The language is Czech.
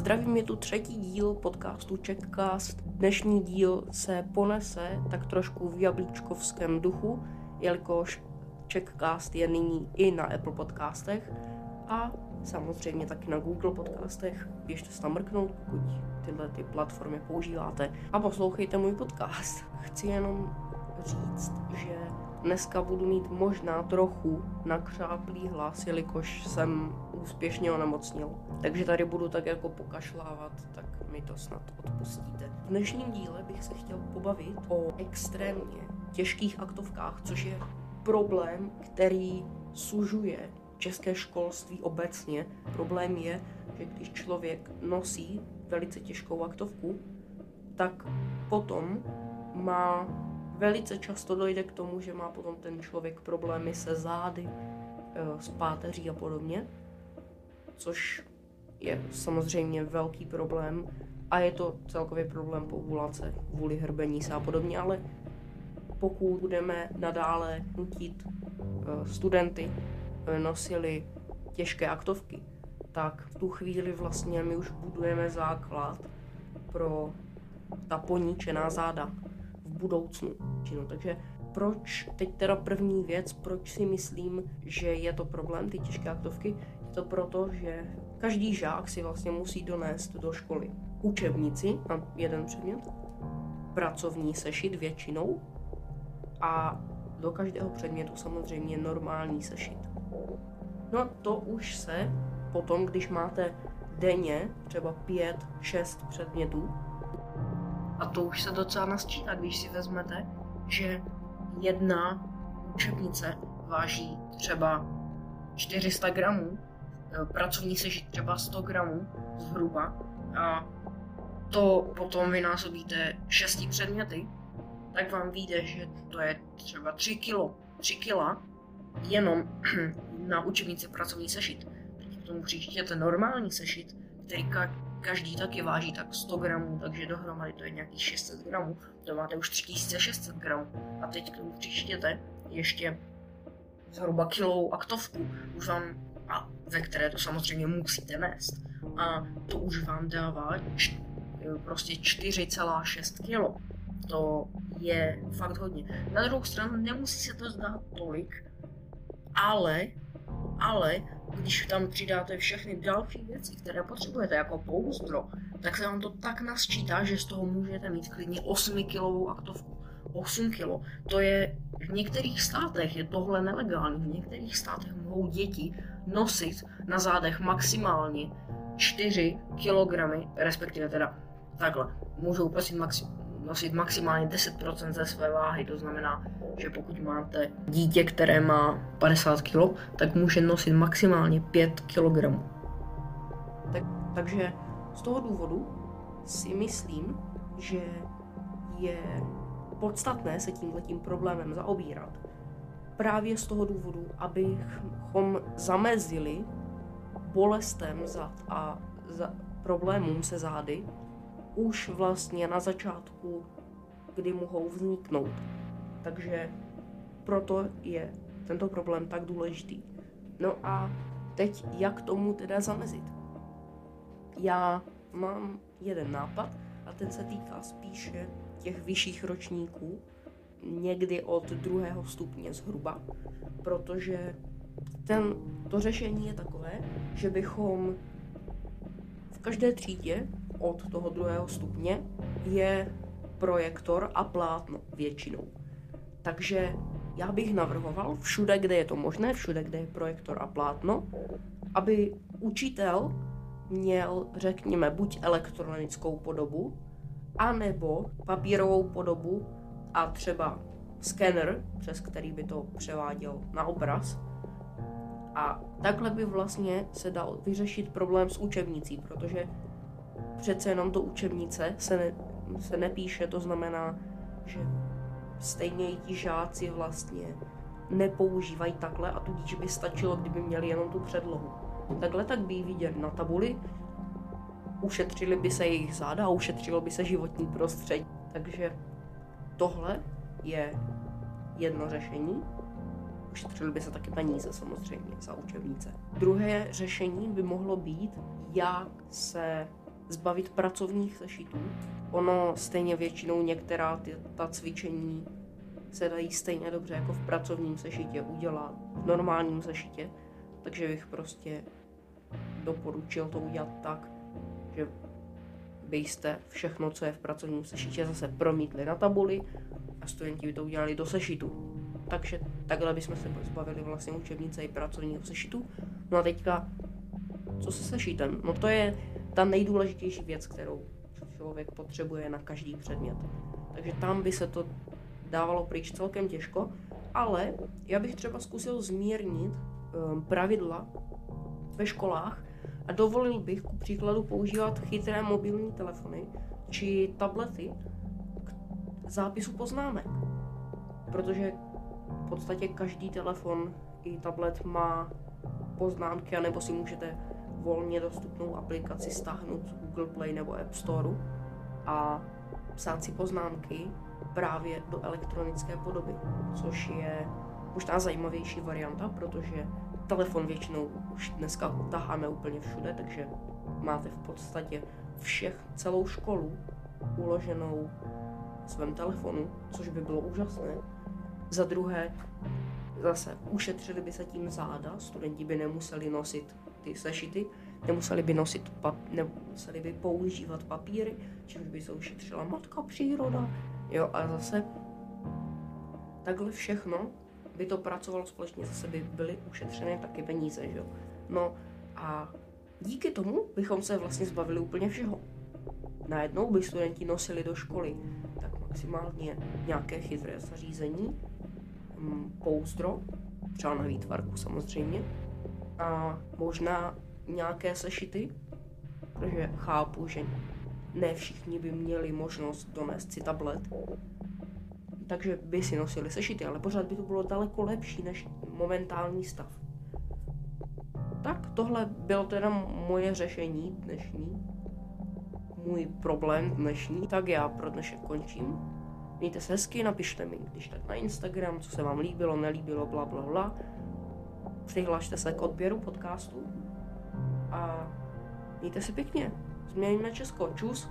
Zdravím, je tu třetí díl podcastu Checkcast. Dnešní díl se ponese tak trošku v jablíčkovském duchu, jelikož Checkcast je nyní i na Apple podcastech a samozřejmě taky na Google podcastech. Běžte se tam mrknout, pokud tyhle ty platformy používáte a poslouchejte můj podcast. Chci jenom říct, že dneska budu mít možná trochu nakřáplý hlas, jelikož jsem úspěšně onemocnil. Takže tady budu tak jako pokašlávat, tak mi to snad odpustíte. V dnešním díle bych se chtěl pobavit o extrémně těžkých aktovkách, což je problém, který sužuje české školství obecně. Problém je, že když člověk nosí velice těžkou aktovku, tak potom má velice často dojde k tomu, že má potom ten člověk problémy se zády, eh, s páteří a podobně, což je samozřejmě velký problém a je to celkově problém populace kvůli hrbení se a podobně, ale pokud budeme nadále nutit eh, studenty nosili těžké aktovky, tak v tu chvíli vlastně my už budujeme základ pro ta poníčená záda budoucnu. Takže proč, teď teda první věc, proč si myslím, že je to problém, ty těžké aktovky, je to proto, že každý žák si vlastně musí donést do školy učebnici na jeden předmět, pracovní sešit většinou a do každého předmětu samozřejmě normální sešit. No a to už se potom, když máte denně třeba 5-6 předmětů, a to už se docela nasčítá, když si vezmete, že jedna učebnice váží třeba 400 gramů, e, pracovní sežit třeba 100 gramů zhruba a to potom vynásobíte šesti předměty, tak vám vyjde, že to je třeba 3 kilo, 3 kila jenom na učebnici pracovní sešit. Teď k tomu přičtěte normální sešit, který každý taky váží tak 100 gramů, takže dohromady to je nějakých 600 gramů, to máte už 3600 gramů. A teď k tomu přičtěte ještě zhruba kilou aktovku, už vám, a ve které to samozřejmě musíte nést. A to už vám dává č, prostě 4,6 kilo. To je fakt hodně. Na druhou stranu nemusí se to zdát tolik, ale, ale když tam přidáte všechny další věci, které potřebujete, jako pouzdro, tak se vám to tak nasčítá, že z toho můžete mít klidně 8 kilovou aktovku. 8 kilo. To je v některých státech je tohle nelegální. V některých státech mohou děti nosit na zádech maximálně 4 kilogramy, respektive teda takhle, můžou prosím maxi- nosit maximálně 10% ze své váhy, to znamená, že pokud máte dítě, které má 50 kg, tak může nosit maximálně 5 kg. Tak, takže z toho důvodu si myslím, že je podstatné se tímhletím problémem zaobírat. Právě z toho důvodu, abychom zamezili bolestem zad a za problémům se zády už vlastně na začátku, kdy mohou vzniknout. Takže proto je tento problém tak důležitý. No a teď jak tomu teda zamezit? Já mám jeden nápad a ten se týká spíše těch vyšších ročníků, někdy od druhého stupně zhruba, protože ten, to řešení je takové, že bychom v každé třídě od toho druhého stupně je projektor a plátno většinou. Takže já bych navrhoval všude, kde je to možné, všude, kde je projektor a plátno, aby učitel měl, řekněme, buď elektronickou podobu, anebo papírovou podobu a třeba skener, přes který by to převáděl na obraz. A takhle by vlastně se dal vyřešit problém s učebnicí, protože přece jenom do učebnice se, ne, se nepíše, to znamená, že stejně i ti žáci vlastně nepoužívají takhle a tudíž by stačilo, kdyby měli jenom tu předlohu. Takhle tak by vidět na tabuli, ušetřili by se jejich záda a ušetřilo by se životní prostředí. Takže tohle je jedno řešení. Ušetřili by se taky peníze samozřejmě za učebnice. Druhé řešení by mohlo být, jak se zbavit pracovních sešitů. Ono stejně většinou některá ty, ta cvičení se dají stejně dobře jako v pracovním sešitě udělat, v normálním sešitě, takže bych prostě doporučil to udělat tak, že byste všechno, co je v pracovním sešitě, zase promítli na tabuli a studenti by to udělali do sešitu. Takže takhle bychom se zbavili vlastně učebnice i pracovního sešitu. No a teďka, co se sešitem? No to je ta nejdůležitější věc, kterou člověk potřebuje na každý předmět. Takže tam by se to dávalo pryč celkem těžko, ale já bych třeba zkusil zmírnit um, pravidla ve školách a dovolil bych ku příkladu používat chytré mobilní telefony či tablety k zápisu poznámek. Protože v podstatě každý telefon i tablet má poznámky, anebo si můžete volně dostupnou aplikaci stáhnout z Google Play nebo App Store a psát si poznámky právě do elektronické podoby, což je možná zajímavější varianta, protože telefon většinou už dneska taháme úplně všude, takže máte v podstatě všech, celou školu uloženou v svém telefonu, což by bylo úžasné. Za druhé, zase ušetřili by se tím záda, studenti by nemuseli nosit ty sešity, nemuseli by nosit pap, nemuseli by používat papíry, čímž by se ušetřila matka příroda, jo, a zase takhle všechno by to pracovalo společně, zase by byly ušetřené taky peníze, jo. No a díky tomu bychom se vlastně zbavili úplně všeho. Najednou by studenti nosili do školy tak maximálně nějaké chytré zařízení, mm, pouzdro, třeba na výtvarku samozřejmě, a možná nějaké sešity, protože chápu, že ne všichni by měli možnost donést si tablet, takže by si nosili sešity, ale pořád by to bylo daleko lepší než momentální stav. Tak tohle bylo teda moje řešení dnešní, můj problém dnešní, tak já pro dnešek končím. Mějte se hezky, napište mi, když tak na Instagram, co se vám líbilo, nelíbilo, bla bla bla. Přihlašte se k odběru podcastu a mějte se pěkně. Změňme Česko. Čus.